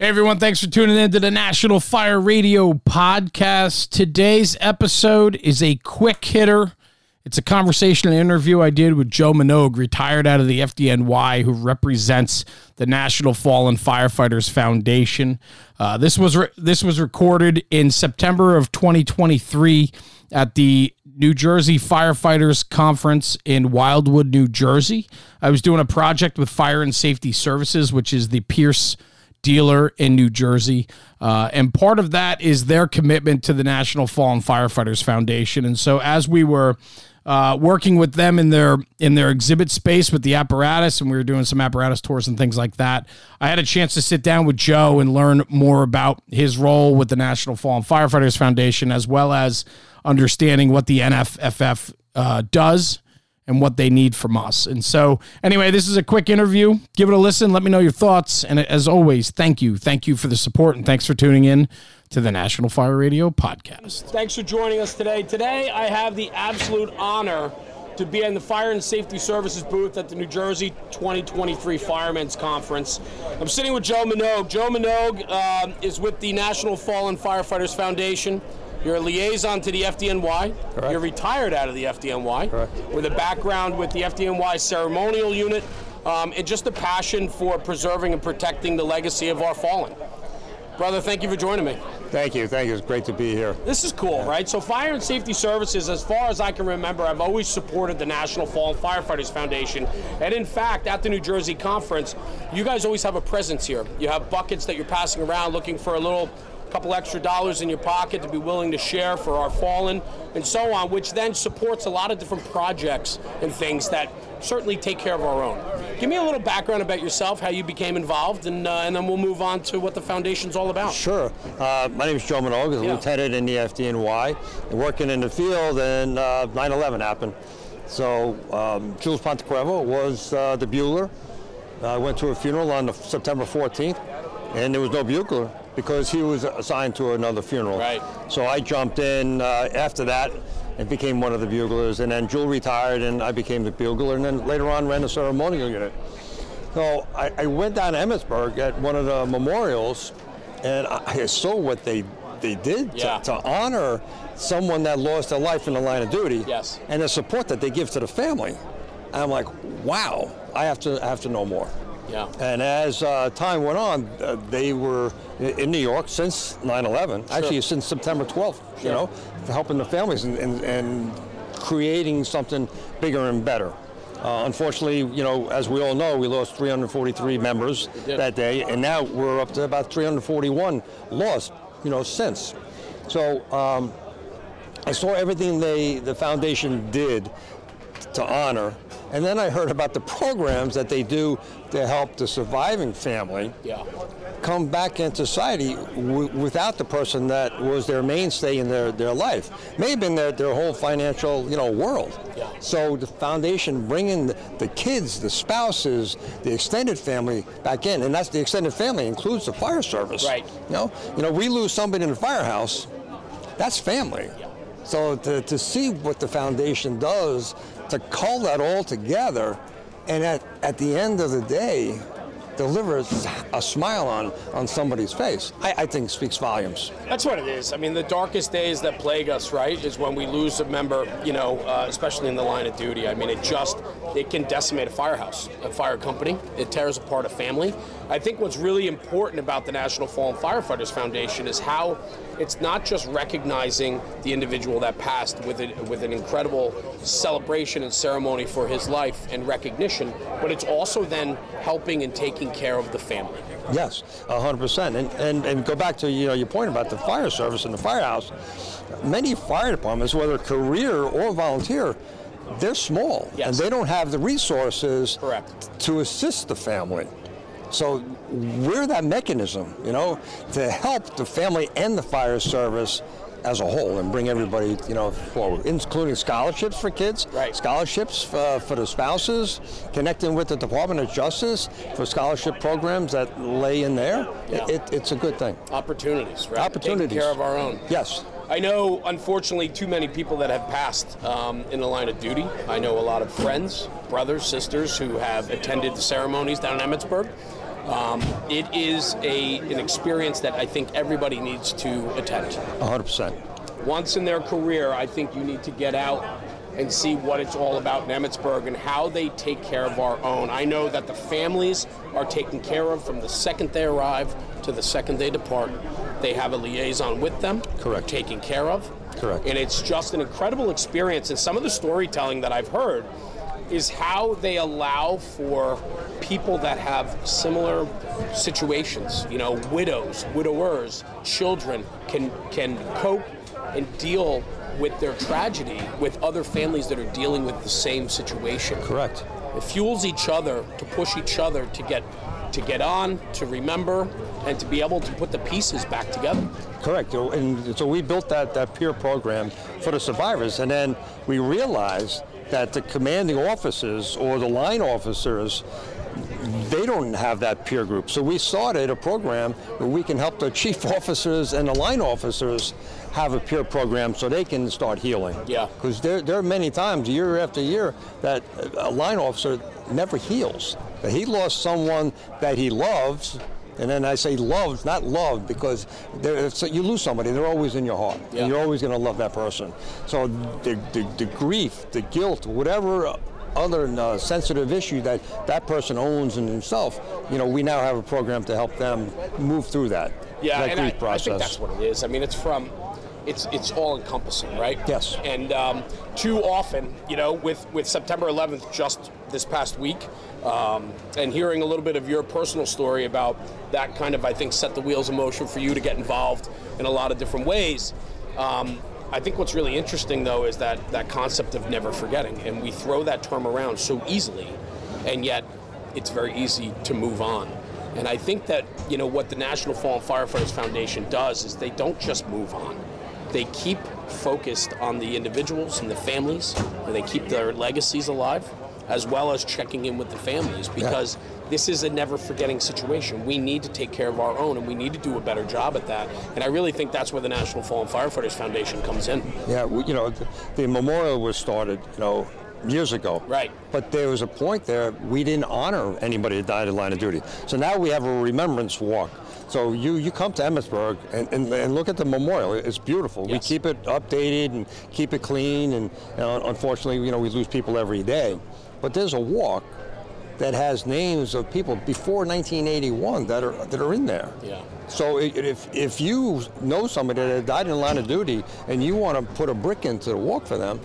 Hey everyone, thanks for tuning in to the National Fire Radio podcast. Today's episode is a quick hitter. It's a conversation and interview I did with Joe Minogue, retired out of the FDNY, who represents the National Fallen Firefighters Foundation. Uh, this was re- this was recorded in September of 2023 at the New Jersey Firefighters Conference in Wildwood, New Jersey. I was doing a project with Fire and Safety Services, which is the Pierce dealer in New Jersey. Uh, and part of that is their commitment to the National Fallen Firefighters Foundation. And so as we were uh, working with them in their in their exhibit space with the apparatus, and we were doing some apparatus tours and things like that. I had a chance to sit down with Joe and learn more about his role with the National Fallen Firefighters Foundation, as well as understanding what the NFFF uh, does and what they need from us. And so, anyway, this is a quick interview. Give it a listen. Let me know your thoughts. And as always, thank you. Thank you for the support and thanks for tuning in to the National Fire Radio podcast. Thanks for joining us today. Today, I have the absolute honor to be in the Fire and Safety Services booth at the New Jersey 2023 Firemen's Conference. I'm sitting with Joe Minogue. Joe Minogue uh, is with the National Fallen Firefighters Foundation. You're a liaison to the FDNY. Correct. You're retired out of the FDNY. Correct. With a background with the FDNY ceremonial unit um, and just a passion for preserving and protecting the legacy of our fallen. Brother, thank you for joining me. Thank you. Thank you. It's great to be here. This is cool, right? So, Fire and Safety Services, as far as I can remember, I've always supported the National Fallen Firefighters Foundation. And in fact, at the New Jersey conference, you guys always have a presence here. You have buckets that you're passing around looking for a little couple extra dollars in your pocket to be willing to share for our fallen and so on, which then supports a lot of different projects and things that certainly take care of our own. Give me a little background about yourself, how you became involved, and, uh, and then we'll move on to what the foundation's all about. Sure. Uh, my name is Joe a Yeah. lieutenant in the FDNY. Working in the field, and uh, 9/11 happened. So um, Jules Pontecuevo was uh, the bugler. I went to a funeral on the September 14th, and there was no bugler because he was assigned to another funeral. Right. So I jumped in uh, after that and became one of the buglers. And then Jules retired, and I became the bugler. And then later on, ran the ceremonial unit. So I, I went down to Emmitsburg at one of the memorials, and I I saw what they they did to- to, honor someone that lost their life in the line of duty, Yes. and the support that they give to the family. And I'm like, wow, I have to I have to know more. Yeah. And as uh, time went on, uh, they were in New York since 9/11. Actually, since September 12th. You know, helping the families and, and, and creating something bigger and better. Uh, unfortunately, you know, as we all know, we lost 343 members that day, and now we're up to about 341 lost, you know, since. So um, I saw everything they, the foundation did to honor, and then I heard about the programs that they do to help the surviving family Yeah. come back into society w- without the person that was their mainstay in their, their life. May have been their, their whole financial, you know, world. Yeah. So the foundation bringing the, the kids, the spouses, the extended family back in, and that's the extended family includes the fire service. Right. You know, you know, we lose somebody in the firehouse, that's family. So to, to see what the foundation does to call that all together, and at, at the end of the day, delivers a smile on, on somebody's face, I, I think speaks volumes. That's what it is. I mean, the darkest days that plague us, right, is when we lose a member, you know, uh, especially in the line of duty. I mean, it just, it can decimate a firehouse, a fire company. It tears apart a family. I think what's really important about the National Fallen Firefighters Foundation is how it's not just recognizing the individual that passed with, it, with an incredible celebration and ceremony for his life and recognition, but it's also then helping and taking care of the family. Yes, hundred percent. And, and and go back to you know your point about the fire service and the firehouse. Many fire departments, whether career or volunteer, they're small Yes. and they don't have the resources Correct. to assist the family. So we're that mechanism, you know, to help the family and the fire service as a whole and bring everybody, you know, forward, including scholarships for kids, Right. scholarships uh, for the spouses, connecting with the Department of Justice for scholarship programs that lay in there. Yeah. It, it's a good thing. Opportunities, right? Opportunities. Taking care of our own. Yes. I know, unfortunately, too many people that have passed um, in the line of duty. I know a lot of friends, brothers, sisters who have attended the ceremonies down in Emmitsburg. Um, it is a an experience that I think everybody needs to attend. 100%. Once in their career, I think you need to get out and see what it's all about in Emmitsburg and how they take care of our own. I know that the families are taken care of from the second they arrive to the second they depart. They have a liaison with them, Correct. taken care of. Correct. And it's just an incredible experience. And some of the storytelling that I've heard is how they allow for people that have similar situations, you know, widows, widowers, children can can cope and deal with their tragedy with other families that are dealing with the same situation. Correct. It fuels each other to push each other to get to get on, to remember, and to be able to put the pieces back together. Correct. And so we built that, that peer program for the survivors, and then we realized that the commanding officers or the line officers, they don't have that peer group. So we started a program where we can help the chief officers and the line officers have a peer program so they can start healing. Yeah. Because there, there are many times, year after year, that a line officer never heals. He lost someone that he loves, and then I say loves, not loved, because so you lose somebody, they're always in your heart. Yeah. And you're always going to love that person. So the, the, the grief, the guilt, whatever other uh, sensitive issue that that person owns in himself, you know, we now have a program to help them move through that, Yeah, that I, grief I process. think that's what it is. I mean, it's from, it's it's all encompassing, right? Yes. And um, too often, you know, with with September 11th just this past week, um, and hearing a little bit of your personal story about that kind of, I think, set the wheels in motion for you to get involved in a lot of different ways. Um, I think what's really interesting, though, is that that concept of never forgetting, and we throw that term around so easily, and yet it's very easy to move on. And I think that you know what the National Fallen Firefighters Foundation does is they don't just move on; they keep focused on the individuals and the families, and they keep their legacies alive, as well as checking in with the families because this is a never forgetting situation. We need to take care of our own, and we need to do a better job at that. And I really think that's where the National Fallen Firefighters Foundation comes in. Yeah, we, you know, the, the memorial was started, you know, years ago. Right. But there was a point there we didn't honor anybody that died in line of duty. So now we have a remembrance walk. So you, you come to Emmitsburg and, and, and look at the memorial. It's beautiful. We keep it updated and keep it clean. And know, unfortunately, you know, we lose people every day. But there's a walk that has names of people before 1981 that are that are in there. Yeah. So if if you know somebody that died in the line of duty and you want to put a brick into the walk for them,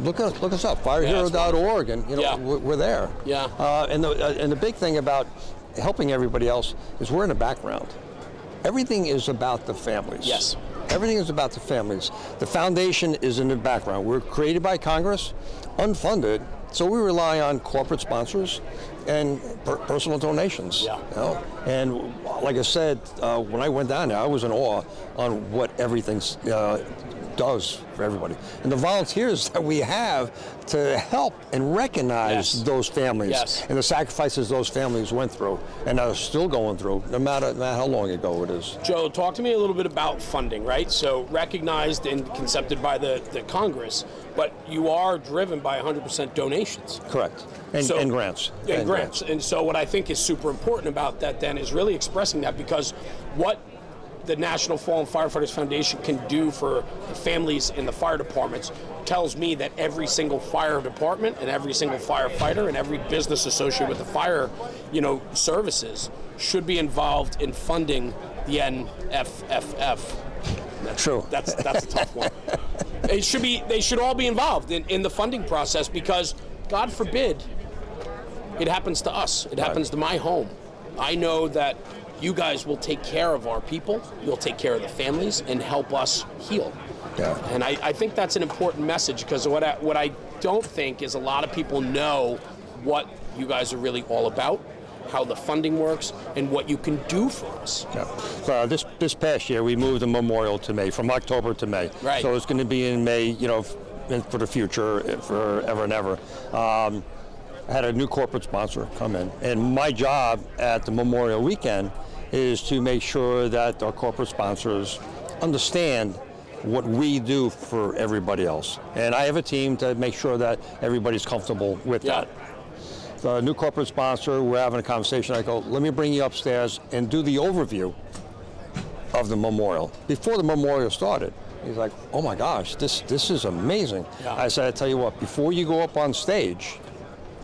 look us look us up firehero.org and you know Yeah. we're, we're there. Yeah. Uh, and the uh, and the big thing about helping everybody else is we're in the background. Everything is about the families. Yes. Everything is about the families. The foundation is in the background. We're created by Congress, unfunded, so we rely on corporate sponsors and per- personal donations. Yeah. You know? And like I said, uh, when I went down there, I was in awe on what everything uh, does for everybody. And the volunteers that we have to help and recognize Yes. those families Yes. and the sacrifices those families went through and are still going through, no matter, no matter how long ago it is. Joe, talk to me a little bit about funding, right? So recognized and concepted by the, the Congress, but you are driven by 100% donations. Correct. And, So- and grants. And, grants. And so what I think is super important about that then is really expressing that because what the National Fallen Firefighters Foundation can do for the families in the fire departments tells me that every single fire department and every single firefighter and every business associated with the fire, you know, services should be involved in funding the NFFF. That's, True. That's that's a tough one. It should be. They should all be involved in, in the funding process because, God forbid, it happens to us. It happens to my home. I know that you guys will take care of our people. You'll take care of the families and help us heal. Yeah. And I, I think that's an important message because what I, what I don't think is a lot of people know what you guys are really all about, how the funding works, and what you can do for us. Yeah. Uh, this this past year, we moved the memorial to May, from October to May. Right. So it's going to be in May, you know, for the future, forever and ever. Um, had a new corporate sponsor come in, and my job at the Memorial Weekend is to make sure that our corporate sponsors understand what we do for everybody else. And I have a team to make sure that everybody's comfortable with Yeah. that. the new corporate sponsor. We're having a conversation. I go, let me bring you upstairs and do the overview of the memorial before the memorial started. He's like, oh my gosh, this this is amazing. Yeah. I said, I tell you what, before you go up on stage,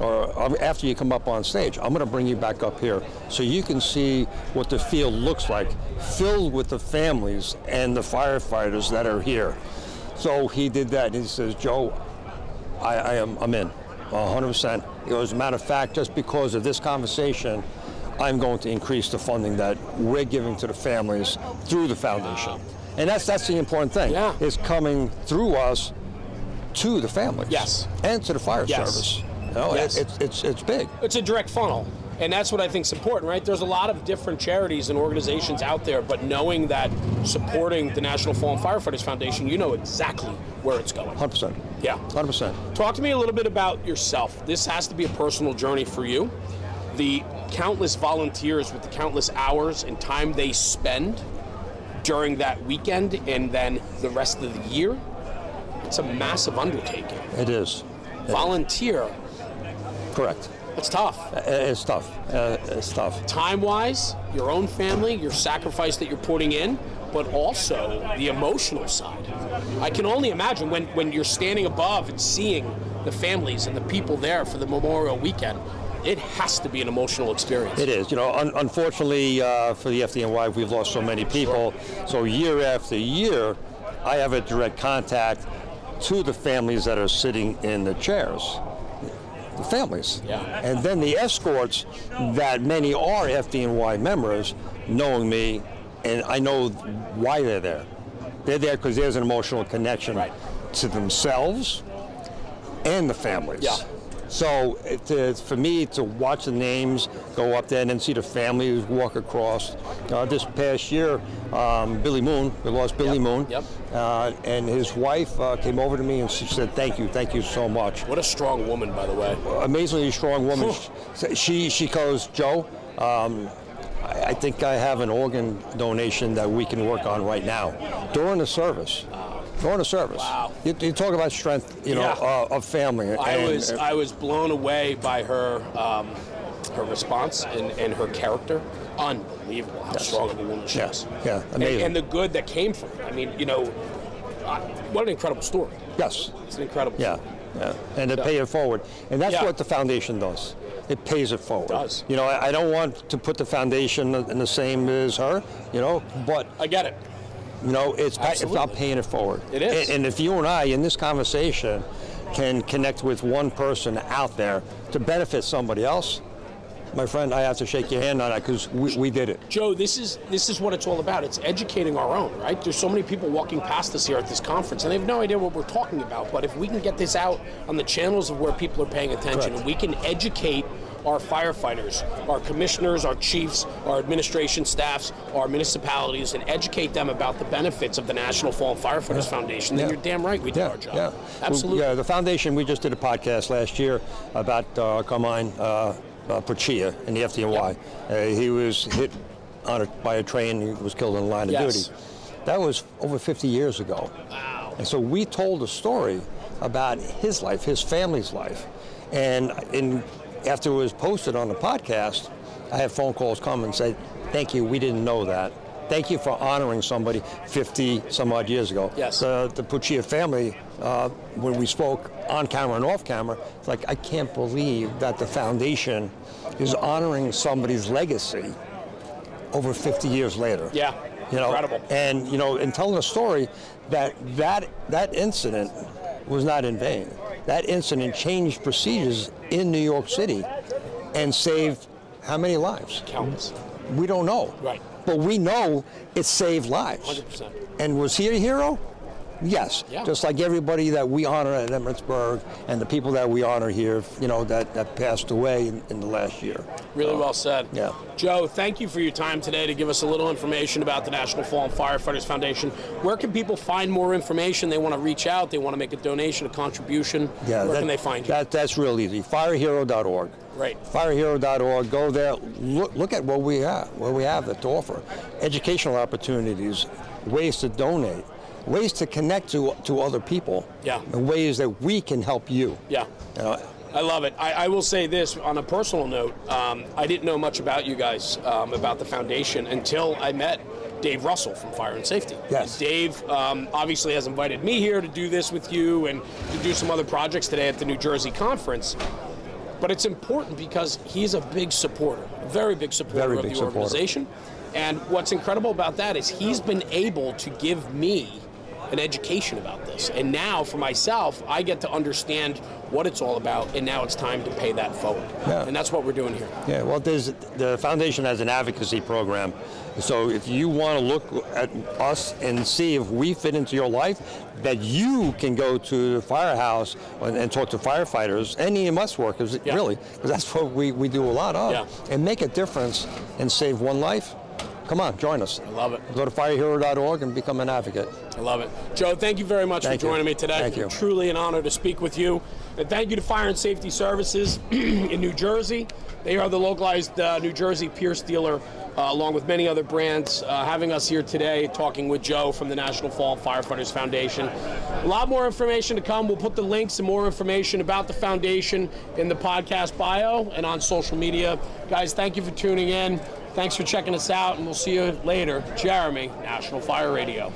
or um, after you come up on stage, I'm going to bring you back up here so you can see what the field looks like, filled with the families and the firefighters that are here. So he did that. and He says, Joe, I, I am I'm in, 100%. You know, as a matter of fact, just because of this conversation, I'm going to increase the funding that we're giving to the families through the foundation. And that's that's the important thing. Yeah. Is coming through us to the families. Yes. And to the fire Yes. service. Oh, know, Yes. it's, it's it's big. it's a direct funnel and that's what i think is important right there's a lot of different charities and organizations out there but knowing that supporting the national fallen firefighters foundation you know exactly where it's going 100%. yeah 100%. talk to me a little bit about yourself this has to be a personal journey for you the countless volunteers with the countless hours and time they spend during that weekend and then the rest of the year it's a massive undertaking It is. volunteer Correct. it's tough Uh, It's tough. Uh, it's tough. time wise, your own family, your sacrifice that you're putting in, but also the emotional side. I can only imagine when, when you're standing above and seeing the families and the people there for the Memorial Weekend, it has to be an emotional experience. It is. You know, un- unfortunately uh, for the FDNY, we've lost so many people. So year after year, I have a direct contact to the families that are sitting in the chairs. The families. Yeah. And then the escorts that many are FDNY members, knowing me, and I know why they're there. They're there because there's an emotional connection Right. to themselves and the families. Yeah. So it, uh, for me to watch the names go up there and then see the families walk across. Uh, this past year, um, Billy Moon, we lost Billy Yep, Moon, yep. Uh, and his wife uh, came over to me and she said, "Thank you, thank you so much." What a strong woman, by the way. Amazingly strong woman. Whew. she she goes, Joe. Um, I think I have an organ donation that we can work on right now during the service. During to service. Wow. You, you talk about strength, you know, Yeah. uh, of family. I and- was I was blown away by her um, her response and, and her character. Unbelievable how strong of a woman she Yeah, is. yeah, And, amazing. and the good that came from it. I mean, you know, uh, what an incredible story. yes. It's an incredible Yeah, story. yeah, and to pay it forward, and that's Yeah. what the foundation does. It pays it forward. does. You know, I, I don't want to put the foundation in the same as her. You know, but I get it. You know, it's pa- it's about Absolutely. paying it forward. It is. And, and if you and I in this conversation can connect with one person out there to benefit somebody else, my friend, I have to shake your hand on that because we, we did it. Joe, this is this is what it's all about. It's educating our own, right? There's so many people walking past us here at this conference, and they have no idea what we're talking about. But if we can get this out on the channels of where people are paying attention, Correct. and we can educate our firefighters, our commissioners, our chiefs, our administration staffs, our municipalities, and educate them about the benefits of the National Fallen Firefighters Foundation, then Yeah. you're damn right we did Yeah, our job. yeah. Absolutely. Yeah, the foundation, we just did a podcast last year about uh, Carmine uh, uh, Perchia in the FDNY. Uh, he was hit on a, by a train, he was killed in the line of Yes. duty. That was over 50 years ago. Wow. And so we told a story about his life, his family's life. And in, after it was posted on the podcast, I had phone calls come and say, thank you, we didn't know that. Thank you for honoring somebody 50 some odd years ago. Yes. The, the Puccia family, uh, when we spoke on camera and off camera, it's like, I can't believe that the foundation is honoring somebody's legacy over 50 years later. Yeah. You know, Incredible. and you know, and telling a story that that that incident was not in vain. That incident changed procedures in New York City and saved how many lives? Countless. We don't know. Right. But we know it saved lives. 100%. And was he a hero? Yes. Yeah. Just like everybody that we honor at Emmitsburg and the people that we honor here, you know, that, that passed away in, in the last year. Really well said. Yeah. Joe, thank you for your time today to give us a little information about the National Fallen Firefighters Foundation. Where can people find more information? They want to reach out, they want to make a donation, a contribution. Yeah, Where that- can they find you? That, that's real easy. Firehero.org. Great. Firehero.org. Go there. Look, look at what we have. What we have to offer. Educational opportunities, ways to donate, ways to connect to to other people. Yeah. And ways that we can help you. Yeah. You know, I love it. I, I will say this on a personal note. Um, I didn't know much about you guys, um, about the foundation, until I met Dave Russell from Fire and Safety. Yes. Dave um, obviously has invited me here to do this with you and to do some other projects today at the New Jersey conference. But it's important because he's a big supporter, a very big supporter Very of big the supporter. organization. And what's incredible about that is he's been able to give me an education about this. And now for myself, I get to understand what it's all about, and now it's time to pay that forward. Yeah. And that's what we're doing here. Yeah, well, there's the foundation has an advocacy program. So if you want to look at us and see if we fit into your life, that you can go to the firehouse and, and talk to firefighters and EMS workers, Yeah. really, because that's what we, we do a lot of, Yeah. and make a difference and save one life. Come on, join us. I love it. Go to firehero.org and become an advocate. I love it. Joe, thank you very much Thank for you. joining me today. Thank you. Truly an honor to speak with you. And thank you to Fire and Safety Services in New Jersey. They are the localized uh, New Jersey Pierce dealer, uh, along with many other brands, uh, having us here today talking with Joe from the National Fallen Firefighters Foundation. A lot more information to come. We'll put the links and more information about the foundation in the podcast bio and on social media. Guys, thank you for tuning in. Thanks for checking us out, and we'll see you later. Jeremy, National Fire Radio.